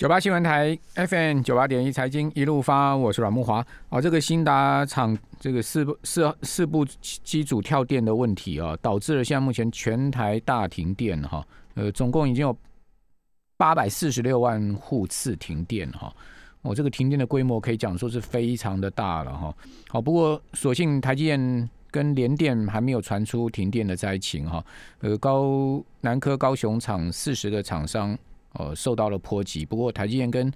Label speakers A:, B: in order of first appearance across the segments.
A: 九八新闻台 FM 九八点一财经一路发，我是阮木华。哦，这个新达厂这个四部四四部机组跳电的问题啊，导致了现在目前全台大停电哈。呃，总共已经有八百四十六万户次停电哈。哦，这个停电的规模可以讲说是非常的大了哈。好，不过所幸台积电跟联电还没有传出停电的灾情哈。呃，高南科高雄厂四十个厂商。呃，受到了波及。不过台积电跟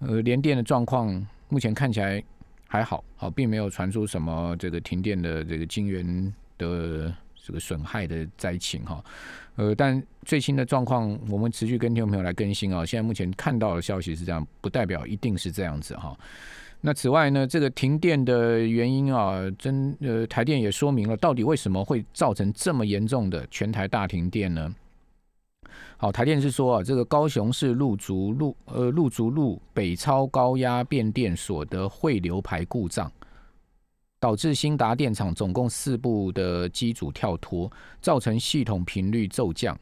A: 呃联电的状况目前看起来还好，好，并没有传出什么这个停电的这个晶圆的这个损害的灾情哈。呃，但最新的状况我们持续跟听众朋友来更新啊。现在目前看到的消息是这样，不代表一定是这样子哈。那此外呢，这个停电的原因啊，真呃台电也说明了，到底为什么会造成这么严重的全台大停电呢？好，台电是说啊，这个高雄市陆竹路呃陆竹路北超高压变电所的汇流排故障，导致新达电厂总共四部的机组跳脱，造成系统频率骤降。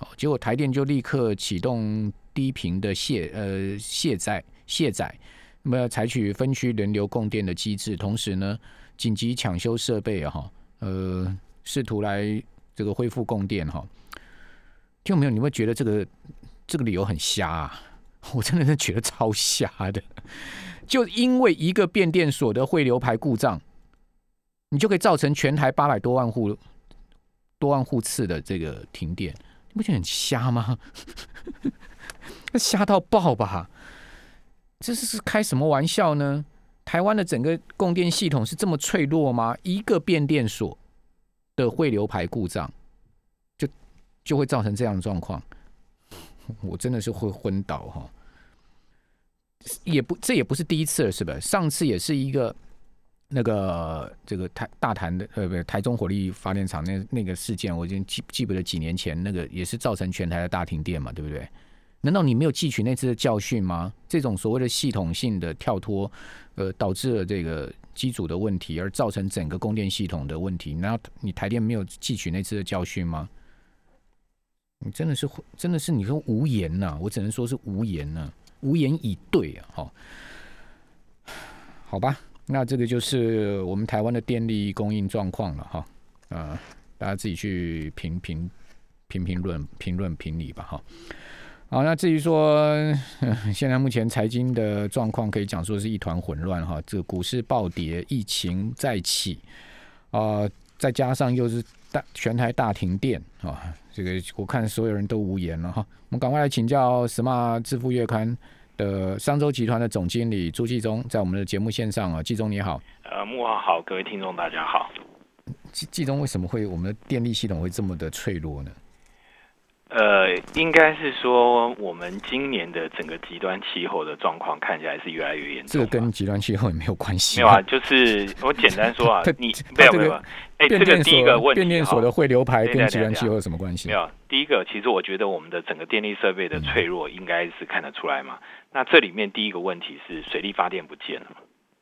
A: 哦，结果台电就立刻启动低频的卸呃卸载卸载，那么采取分区轮流供电的机制，同时呢紧急抢修设备哈，呃试图来这个恢复供电哈。就没有？你会觉得这个这个理由很瞎啊？我真的是觉得超瞎的。就因为一个变电所的汇流排故障，你就可以造成全台八百多万户多万户次的这个停电，你不觉得很瞎吗？瞎到爆吧！这是是开什么玩笑呢？台湾的整个供电系统是这么脆弱吗？一个变电所的汇流排故障。就会造成这样的状况，我真的是会昏倒哈！也不，这也不是第一次了，是吧？上次也是一个那个这个台大潭的呃，不，台中火力发电厂那那个事件，我已经记记不得几年前那个也是造成全台的大停电嘛，对不对？难道你没有汲取那次的教训吗？这种所谓的系统性的跳脱，呃，导致了这个机组的问题，而造成整个供电系统的问题，难道你台电没有汲取那次的教训吗？你真的是，真的是，你说无言呐，我只能说是无言呐，无言以对啊，哈，好吧，那这个就是我们台湾的电力供应状况了，哈，呃，大家自己去评评评评论评论评理吧，哈，好，那至于说 现在目前财经的状况，可以讲说是一团混乱，哈，这个股市暴跌，疫情再起，啊，再加上又是大全台大停电啊。这个我看所有人都无言了哈，我们赶快来请教《smart 致富月刊》的商周集团的总经理朱继忠，在我们的节目线上啊，继忠你好。
B: 呃，木华好，各位听众大家好。
A: 继继忠为什么会我们的电力系统会这么的脆弱呢？
B: 呃，应该是说我们今年的整个极端气候的状况看起来是越来越严重。
A: 这个跟极端气候也没有关系。
B: 没有啊，就是我简单说啊，你没有没有。哎，这个第一个问题，
A: 变电所的汇流排跟极端气候有什么关系？
B: 没有。第一个，其实我觉得我们的整个电力设备的脆弱应该是看得出来嘛。那这里面第一个问题是水力发电不见了嘛？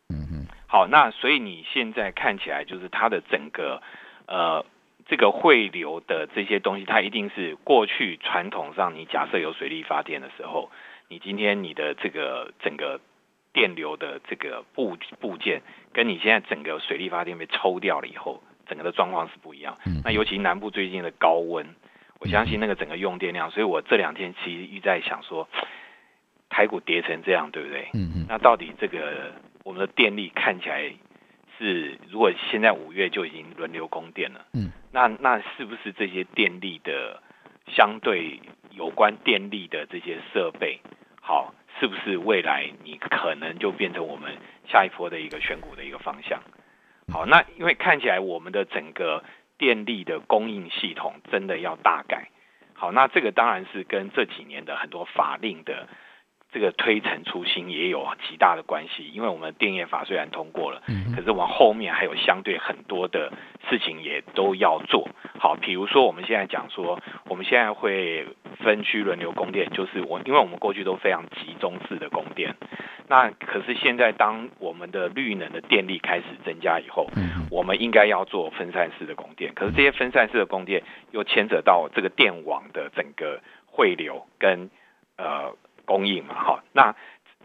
B: 嗯嗯。好，那所以你现在看起来就是它的整个呃。这个汇流的这些东西，它一定是过去传统上，你假设有水力发电的时候，你今天你的这个整个电流的这个部部件，跟你现在整个水力发电被抽掉了以后，整个的状况是不一样。那尤其南部最近的高温，我相信那个整个用电量，所以我这两天其实一直在想说，台股跌成这样，对不对？嗯嗯。那到底这个我们的电力看起来？是，如果现在五月就已经轮流供电了，嗯，那那是不是这些电力的相对有关电力的这些设备，好，是不是未来你可能就变成我们下一波的一个选股的一个方向？好，那因为看起来我们的整个电力的供应系统真的要大改，好，那这个当然是跟这几年的很多法令的。这个推陈出新也有极大的关系，因为我们电业法虽然通过了，嗯，可是往后面还有相对很多的事情也都要做好。比如说我们现在讲说，我们现在会分区轮流供电，就是我因为我们过去都非常集中式的供电，那可是现在当我们的绿能的电力开始增加以后，嗯，我们应该要做分散式的供电，可是这些分散式的供电又牵扯到这个电网的整个汇流跟呃。供应嘛，哈。那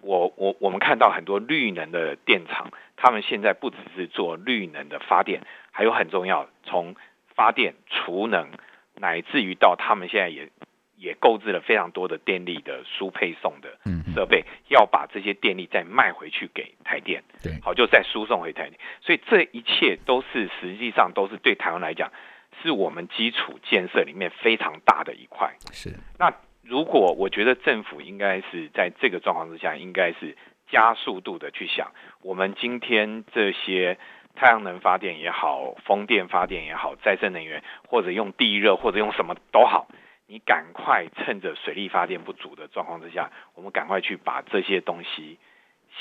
B: 我我我们看到很多绿能的电厂，他们现在不只是做绿能的发电，还有很重要，从发电、储能，乃至于到他们现在也也购置了非常多的电力的输配送的设备，要把这些电力再卖回去给台电，
A: 对，
B: 好，就再输送回台电。所以这一切都是实际上都是对台湾来讲，是我们基础建设里面非常大的一块。
A: 是
B: 那。如果我觉得政府应该是在这个状况之下，应该是加速度的去想，我们今天这些太阳能发电也好，风电发电也好，再生能源或者用地热或者用什么都好，你赶快趁着水力发电不足的状况之下，我们赶快去把这些东西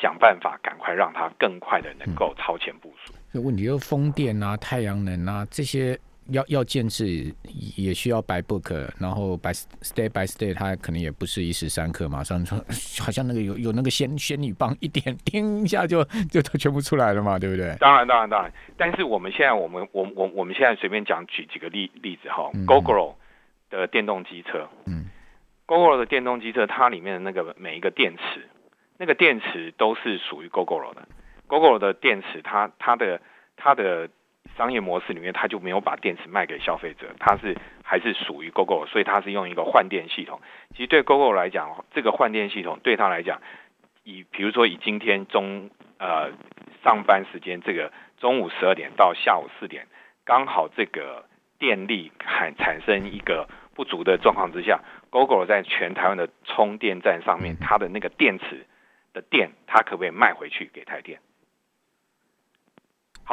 B: 想办法，赶快让它更快的能够超前部署。
A: 那问题，就风电啊、太阳能啊这些。要要建制也需要 by book，然后 by stay by stay，它可能也不是一时三刻，马上说 好像那个有有那个仙仙女棒一点，叮一下就就都全部出来了嘛，对不对？
B: 当然当然当然，但是我们现在我们我我我们现在随便讲举几个例例子哈，GoGo 的电动机车，嗯，GoGo 的电动机车，它里面的那个每一个电池，那个电池都是属于 GoGo 的，GoGo 的电池，它它的它的。商业模式里面，它就没有把电池卖给消费者，它是还是属于 GoGo，所以它是用一个换电系统。其实对 GoGo 来讲，这个换电系统对他来讲，以比如说以今天中呃上班时间这个中午十二点到下午四点，刚好这个电力产产生一个不足的状况之下，GoGo 在全台湾的充电站上面，它的那个电池的电，它可不可以卖回去给台电？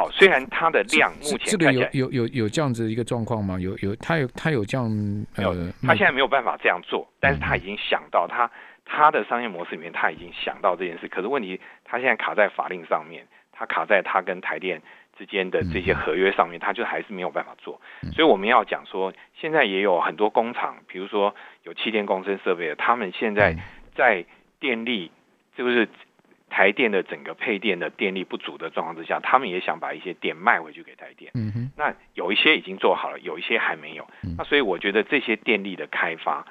B: 好，虽然它的量目前
A: 这个有有有有这样子一个状况吗？有有，他有他有这样
B: 呃，他现在没有办法这样做，但是他已经想到他他的商业模式里面他已经想到这件事，可是问题他现在卡在法令上面，他卡在他跟台电之间的这些合约上面，他就还是没有办法做。所以我们要讲说，现在也有很多工厂，比如说有气电共生设备的，他们现在在电力就是。台电的整个配电的电力不足的状况之下，他们也想把一些电卖回去给台电。嗯哼，那有一些已经做好了，有一些还没有。那所以我觉得这些电力的开发，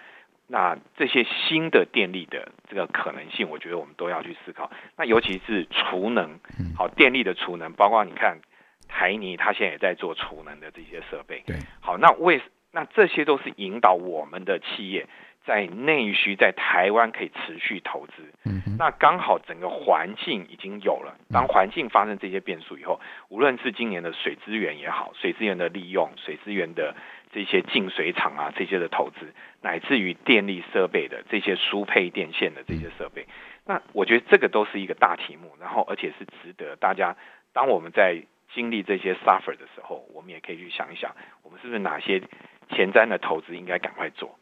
B: 那这些新的电力的这个可能性，我觉得我们都要去思考。那尤其是储能，好电力的储能，包括你看台泥，它现在也在做储能的这些设备。
A: 对，
B: 好，那为那这些都是引导我们的企业。在内需，在台湾可以持续投资，嗯，那刚好整个环境已经有了。当环境发生这些变数以后，无论是今年的水资源也好，水资源的利用，水资源的这些净水厂啊，这些的投资，乃至于电力设备的这些输配电线的这些设备，那我觉得这个都是一个大题目，然后而且是值得大家，当我们在经历这些 suffer 的时候，我们也可以去想一想，我们是不是哪些前瞻的投资应该赶快做。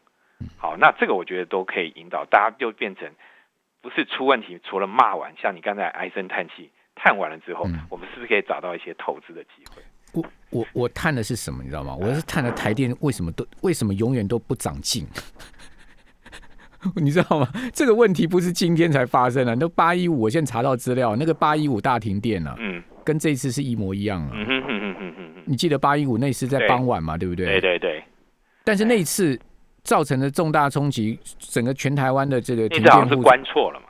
B: 好，那这个我觉得都可以引导大家，就变成不是出问题，除了骂完，像你刚才唉声叹气，叹完了之后，我们是不是可以找到一些投资的机会？
A: 我我我叹的是什么？你知道吗？我是叹的台电为什么都为什么永远都不长进？你知道吗？这个问题不是今天才发生的，那八一五，我现在查到资料，那个八一五大停电了，嗯，跟这次是一模一样啊。嗯哼哼哼哼哼，你记得八一五那次在傍晚嘛？对不对？
B: 对对对。
A: 但是那一次。造成的重大冲击，整个全台湾的这个停电
B: 是关错了嘛？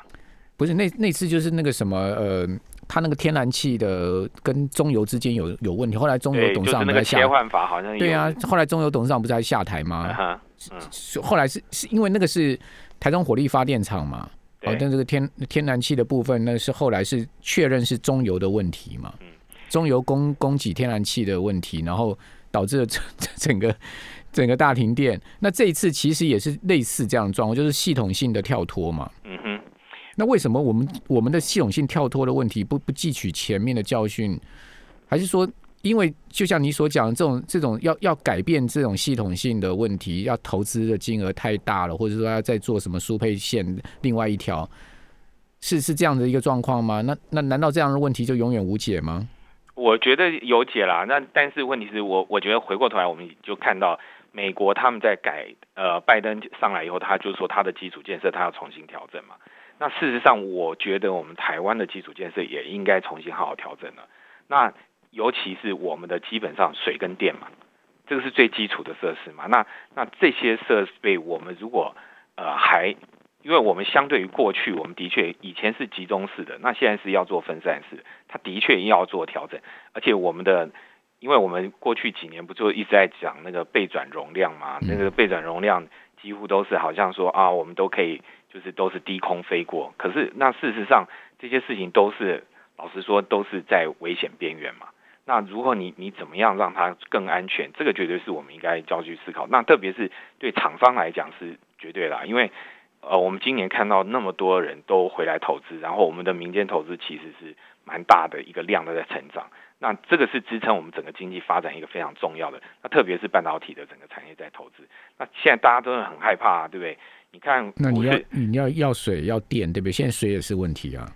A: 不是，那那次就是那个什么呃，他那个天然气的跟中油之间有有问题，后来中油董事长不
B: 在下切换法好像
A: 对啊，后来中油董事长不是还下台吗？后来是是因为那个是台中火力发电厂嘛，哦，但这个天天然气的部分，那是后来是确认是中油的问题嘛？中油供供给天然气的问题，然后导致了整 整个。整个大停电，那这一次其实也是类似这样的状况，就是系统性的跳脱嘛。嗯哼。那为什么我们我们的系统性跳脱的问题不不汲取前面的教训？还是说，因为就像你所讲的这种这种要要改变这种系统性的问题，要投资的金额太大了，或者说要再做什么输配线另外一条，是是这样的一个状况吗？那那难道这样的问题就永远无解吗？
B: 我觉得有解啦。那但是问题是我我觉得回过头来，我们就看到。美国他们在改，呃，拜登上来以后，他就说他的基础建设他要重新调整嘛。那事实上，我觉得我们台湾的基础建设也应该重新好好调整了。那尤其是我们的基本上水跟电嘛，这个是最基础的设施嘛。那那这些设备我们如果呃还因为我们相对于过去，我们的确以前是集中式的，那现在是要做分散式，它的确要做调整，而且我们的，因为我们过去几年不就一直在讲那个背转容量嘛，那个背转容量几乎都是好像说啊，我们都可以就是都是低空飞过，可是那事实上这些事情都是老实说都是在危险边缘嘛。那如果你你怎么样让它更安全，这个绝对是我们应该要去思考。那特别是对厂商来讲是绝对啦，因为呃，我们今年看到那么多人都回来投资，然后我们的民间投资其实是蛮大的一个量都在成长。那这个是支撑我们整个经济发展一个非常重要的。那特别是半导体的整个产业在投资。那现在大家都是很害怕，对不对？你看，
A: 那你要你要要水要电，对不对？现在水也是问题啊。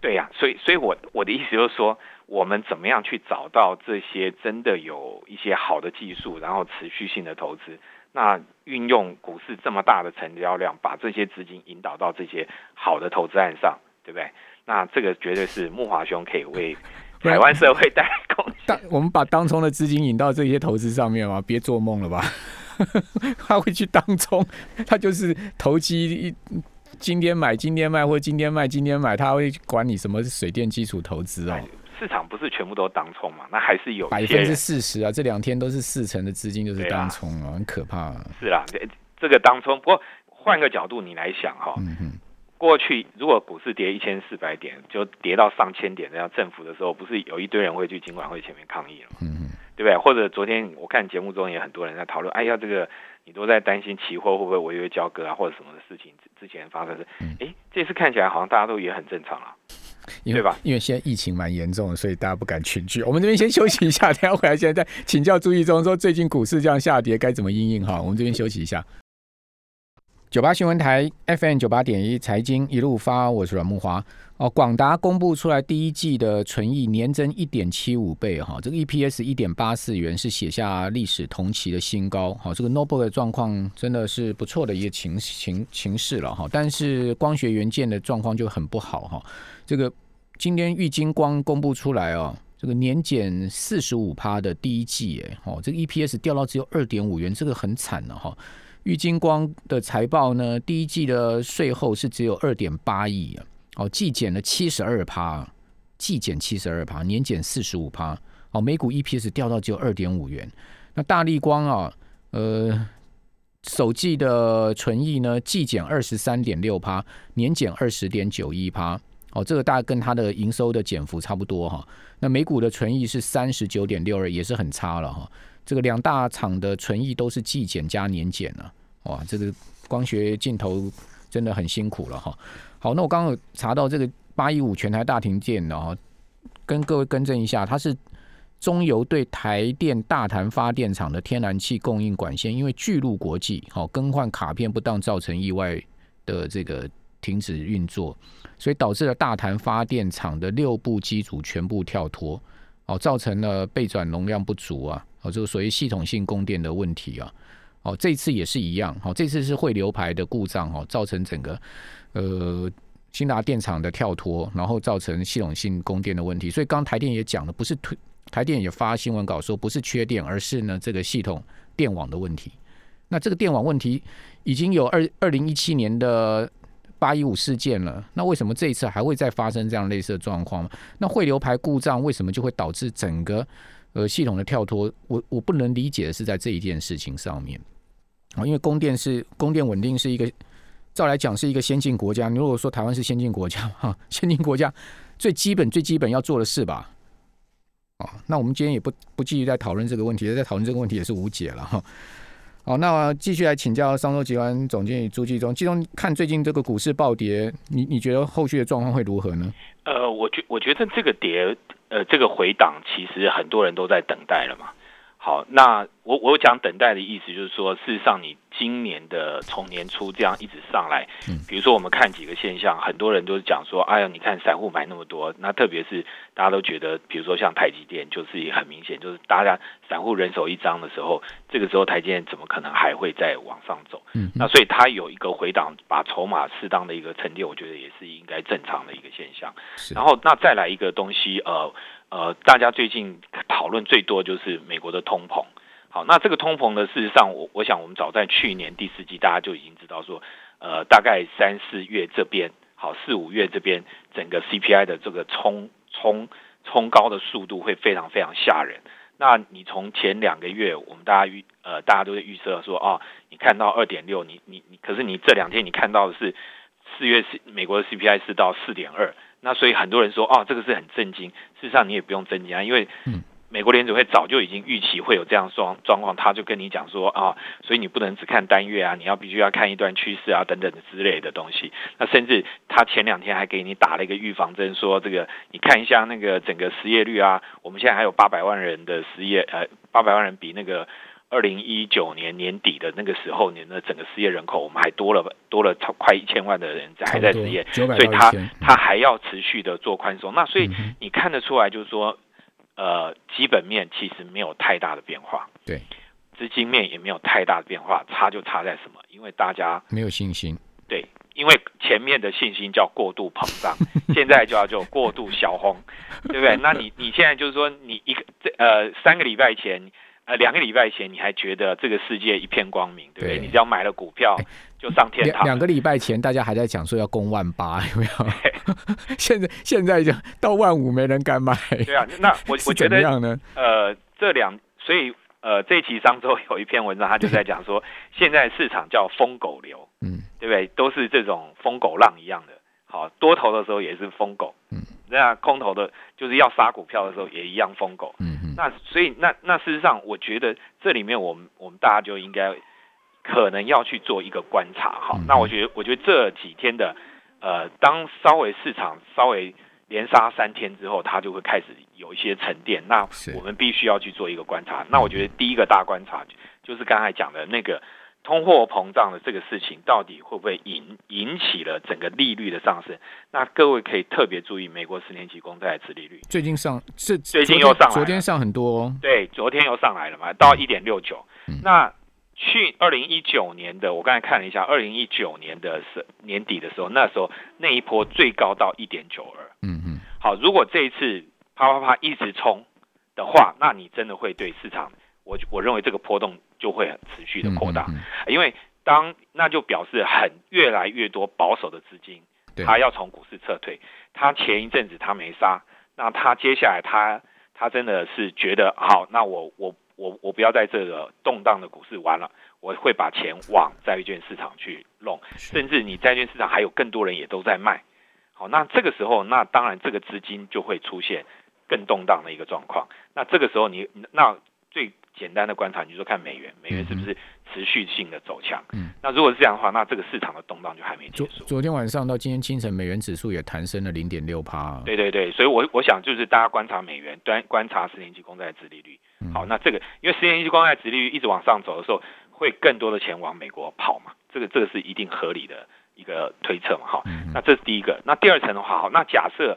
B: 对呀，所以所以我我的意思就是说，我们怎么样去找到这些真的有一些好的技术，然后持续性的投资，那运用股市这么大的成交量，把这些资金引导到这些好的投资案上，对不对？那这个绝对是木华兄可以为台湾社会带来贡献。
A: 我们把当冲的资金引到这些投资上面吗？别做梦了吧！他会去当冲，他就是投机。今天买，今天卖，或今天卖，今天买，他会管你什么水电基础投资哦。
B: 市场不是全部都当冲嘛？那还是有
A: 百分之四十啊！这两天都是四成的资金就是当冲啊，很可怕。
B: 是啦，这个当冲。不过换个角度你来想哈，过去如果股市跌一千四百点，就跌到上千点，这样政府的时候，不是有一堆人会去金管会前面抗议了？嗯嗯，对不对？或者昨天我看节目中也很多人在讨论，哎呀，这个。你都在担心期货会不会违约交割啊，或者什么的事情之前发生是，哎，这次看起来好像大家都也很正常啊，对吧？
A: 因为现在疫情蛮严重的，所以大家不敢群聚。我们这边先休息一下，等下回来现在再请教朱毅中说最近股市这样下跌该怎么应应哈。我们这边休息一下。九八新闻台 FM 九八点一财经一路发，我是阮木华。哦，广达公布出来第一季的纯益年增一点七五倍，哈，这个 EPS 一点八四元是写下历史同期的新高，好，这个 Noble 的状况真的是不错的一个情情情势了，哈，但是光学元件的状况就很不好，哈，这个今天玉金光公布出来哦，这个年减四十五趴的第一季，哎，哦，这个 EPS 掉到只有二点五元，这个很惨了，哈。玉金光的财报呢，第一季的税后是只有二点八亿，哦，季减了七十二趴，季减七十二趴，年减四十五趴，哦，每股 EPS 掉到只有二点五元。那大力光啊，呃，首季的纯益呢，季减二十三点六趴，年减二十点九一趴，哦，这个大概跟它的营收的减幅差不多哈。那每股的纯益是三十九点六二，也是很差了哈。这个两大厂的存益都是季减加年减啊，哇，这个光学镜头真的很辛苦了哈。好，那我刚刚查到这个八一五全台大停电的哈，跟各位更正一下，它是中油对台电大潭发电厂的天然气供应管线，因为巨鹿国际好更换卡片不当造成意外的这个停止运作，所以导致了大潭发电厂的六部机组全部跳脱，哦，造成了备转容量不足啊。哦，这个所谓系统性供电的问题啊，哦，这次也是一样，好，这次是汇流排的故障哦，造成整个呃新达电厂的跳脱，然后造成系统性供电的问题。所以刚台电也讲了，不是推台电也发新闻稿说不是缺电，而是呢这个系统电网的问题。那这个电网问题已经有二二零一七年的八一五事件了，那为什么这一次还会再发生这样类似的状况？那汇流排故障为什么就会导致整个？呃，系统的跳脱，我我不能理解的是在这一件事情上面啊，因为供电是供电稳定是一个，照来讲是一个先进国家。你如果说台湾是先进国家哈，先进国家最基本最基本要做的事吧，哦，那我们今天也不不继续在讨论这个问题，在讨论这个问题也是无解了哈。好，那继续来请教商州集团总经理朱继忠，继忠看最近这个股市暴跌，你你觉得后续的状况会如何呢？
B: 呃，我觉我觉得这个跌。呃，这个回档其实很多人都在等待了嘛。好，那我我讲等待的意思就是说，事实上你。今年的从年初这样一直上来，嗯比如说我们看几个现象，很多人都是讲说，哎呀，你看散户买那么多，那特别是大家都觉得，比如说像台积电，就是也很明显，就是大家散户人手一张的时候，这个时候台积电怎么可能还会再往上走？嗯，那所以它有一个回档，把筹码适当的一个沉淀，我觉得也是应该正常的一个现象。然后那再来一个东西，呃呃，大家最近讨论最多就是美国的通膨。好，那这个通膨呢？事实上，我我想我们早在去年第四季，大家就已经知道说，呃，大概三四月这边，好四五月这边，整个 CPI 的这个冲冲冲高的速度会非常非常吓人。那你从前两个月，我们大家预呃，大家都在预测说，哦，你看到二点六，你你你，可是你这两天你看到的是四月是美国的 CPI 是到四点二，那所以很多人说，哦，这个是很震惊。事实上你也不用震惊啊，因为美国联储会早就已经预期会有这样状状况，他就跟你讲说啊，所以你不能只看单月啊，你要必须要看一段趋势啊等等的之类的东西。那甚至他前两天还给你打了一个预防针，说这个你看一下那个整个失业率啊，我们现在还有八百万人的失业，呃，八百万人比那个二零一九年年底的那个时候，你的整个失业人口我们还多了多了超快一千万的人还在失业，所以他他还要持续的做宽松。那所以你看得出来就是说。呃，基本面其实没有太大的变化，
A: 对，
B: 资金面也没有太大的变化，差就差在什么？因为大家
A: 没有信心，
B: 对，因为前面的信心叫过度膨胀，现在就要叫过度消轰，对不对？那你你现在就是说，你一个这呃三个礼拜前。呃，两个礼拜前你还觉得这个世界一片光明，对不对？你只要买了股票就上天堂。
A: 两个礼拜前大家还在讲说要攻万八，有没有？现在现在就到万五，没人敢买。
B: 对啊，那 我我觉得
A: 样呢？
B: 呃，这两所以呃，这期上周 有一篇文章，他就在讲说，现在市场叫疯狗流，嗯，对不对？都是这种疯狗浪一样的。好多头的时候也是疯狗，嗯，那空头的，就是要杀股票的时候也一样疯狗，嗯嗯。那所以那那事实上，我觉得这里面我们我们大家就应该可能要去做一个观察，哈。那我觉得我觉得这几天的呃，当稍微市场稍微连杀三天之后，它就会开始有一些沉淀。那我们必须要去做一个观察。那我觉得第一个大观察就是刚才讲的那个。通货膨胀的这个事情到底会不会引引起了整个利率的上升？那各位可以特别注意美国十年期公债的殖利率，
A: 最近上是
B: 最近又上，
A: 昨天上很多，
B: 对，昨天又上来了嘛，到一点六九。那去二零一九年的，我刚才看了一下，二零一九年的是年底的时候，那时候那一波最高到一点九二。嗯嗯。好，如果这一次啪啪啪一直冲的话，那你真的会对市场。我我认为这个波动就会很持续的扩大，因为当那就表示很越来越多保守的资金，他要从股市撤退。他前一阵子他没杀，那他接下来他他真的是觉得好，那我我我我不要在这个动荡的股市玩了，我会把钱往债券市场去弄，甚至你债券市场还有更多人也都在卖。好，那这个时候那当然这个资金就会出现更动荡的一个状况。那这个时候你那最简单的观察，你就看美元，美元是不是持续性的走强？嗯，那如果是这样的话，那这个市场的动荡就还没结束。
A: 昨天晚上到今天清晨，美元指数也弹升了零点六帕。
B: 对对对，所以我我想就是大家观察美元，端观察十年期公债殖利率。好，那这个因为十年期公债殖利率一直往上走的时候，会更多的钱往美国跑嘛？这个这个是一定合理的一个推测嘛？哈，那这是第一个。那第二层的话，好，那假设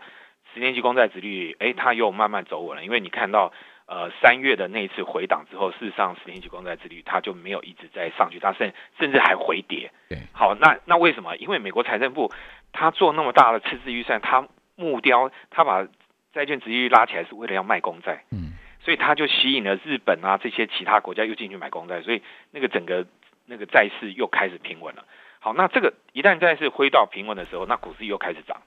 B: 十年期公债殖利率，哎，它又慢慢走稳了，因为你看到。呃，三月的那一次回档之后，事实上十年期公债殖率它就没有一直在上去，它甚甚至还回跌。
A: 对，
B: 好，那那为什么？因为美国财政部他做那么大的赤字预算，他目标他把债券殖利率拉起来是为了要卖公债，嗯，所以他就吸引了日本啊这些其他国家又进去买公债，所以那个整个那个债市又开始平稳了。好，那这个一旦债市回到平稳的时候，那股市又开始涨。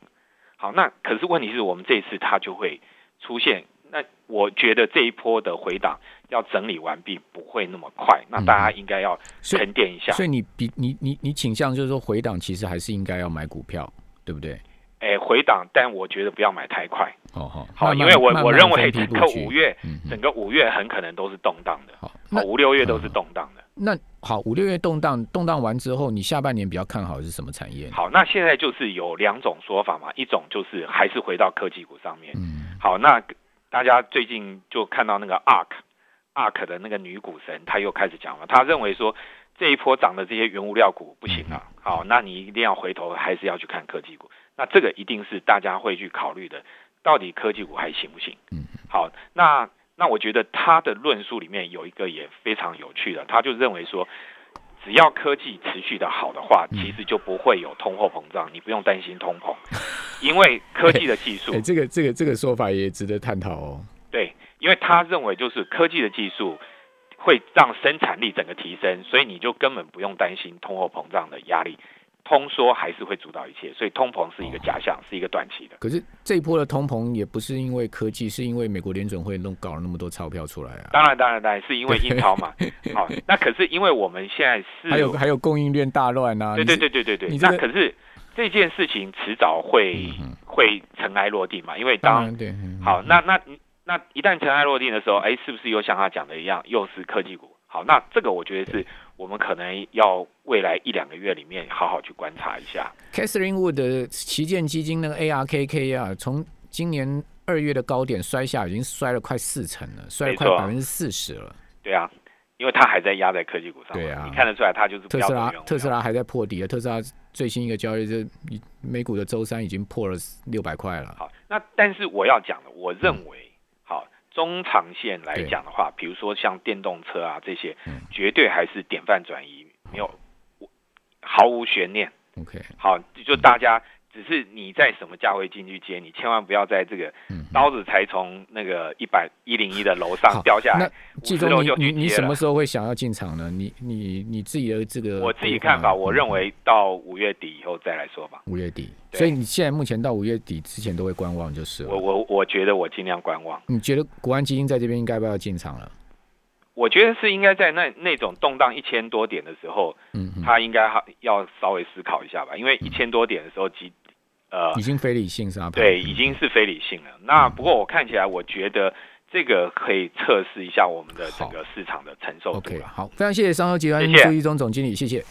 B: 好，那可是问题是我们这一次它就会出现。那我觉得这一波的回档要整理完毕不会那么快，那大家应该要沉淀一下。
A: 所以你比你你你倾向就是说回档其实还是应该要买股票，对不对？
B: 哎，回档，但我觉得不要买太快。哦好，好，因为我我认为整个五月，整个五月很可能都是动荡的。好，五六月都是动荡的。
A: 那好，五六月动荡，动荡完之后，你下半年比较看好是什么产业？
B: 好，那现在就是有两种说法嘛，一种就是还是回到科技股上面。嗯，好，那。大家最近就看到那个 ARK，ARK 的那个女股神，她又开始讲了。她认为说这一波涨的这些原物料股不行了，好，那你一定要回头，还是要去看科技股。那这个一定是大家会去考虑的，到底科技股还行不行？嗯，好，那那我觉得他的论述里面有一个也非常有趣的，他就认为说。只要科技持续的好的话，其实就不会有通货膨胀，你不用担心通膨，因为科技的技术。
A: 哎，这个这个这个说法也值得探讨哦。
B: 对，因为他认为就是科技的技术会让生产力整个提升，所以你就根本不用担心通货膨胀的压力。通缩还是会主导一切，所以通膨是一个假象，是一个短期的。
A: 可是这一波的通膨也不是因为科技，是因为美国联准会弄搞了那么多钞票出来啊。
B: 当然，当然，当然是因为印钞嘛。好，那可是因为我们现在是
A: 还有还有供应链大乱啊。
B: 对对对对对对。那可是这件事情迟早会会尘埃落定嘛？因为当
A: 对
B: 好，那那那一旦尘埃落定的时候，哎，是不是又像他讲的一样，又是科技股？好，那这个我觉得是我们可能要未来一两个月里面好好去观察一下。
A: Catherine Wood 的旗舰基金那个 ARKK 啊，从今年二月的高点摔下，已经摔了快四成了，摔了快百分之四十了。
B: 对啊，因为它还在压在科技股上。
A: 对啊，
B: 你看得出来，它就是
A: 特斯拉。特斯拉还在破底啊！特斯拉最新一个交易日，美股的周三已经破了六百块了。
B: 好，那但是我要讲的，我认为。中长线来讲的话，比如说像电动车啊这些，绝对还是典范转移，没有毫无悬念。
A: OK，
B: 好，就大家只是你在什么价位进去接，你千万不要在这个刀子才从那个一百一零一的楼上掉下来。
A: 季中你你你什么时候会想要进场呢？你你你自己的这个
B: 我自己看法，我认为到五月底以后再来说吧。
A: 五月底。所以你现在目前到五月底之前都会观望，就是
B: 我我我觉得我尽量观望。
A: 你觉得国安基金在这边应该不要进场了？
B: 我觉得是应该在那那种动荡一千多点的时候，嗯，他应该要稍微思考一下吧，因为一千多点的时候，基
A: 呃已经非理性是吧？
B: 对，已经是非理性了。那不过我看起来，我觉得这个可以测试一下我们的整个市场的承受度。
A: OK，好，非常谢谢商业集团朱一中总经理，谢谢。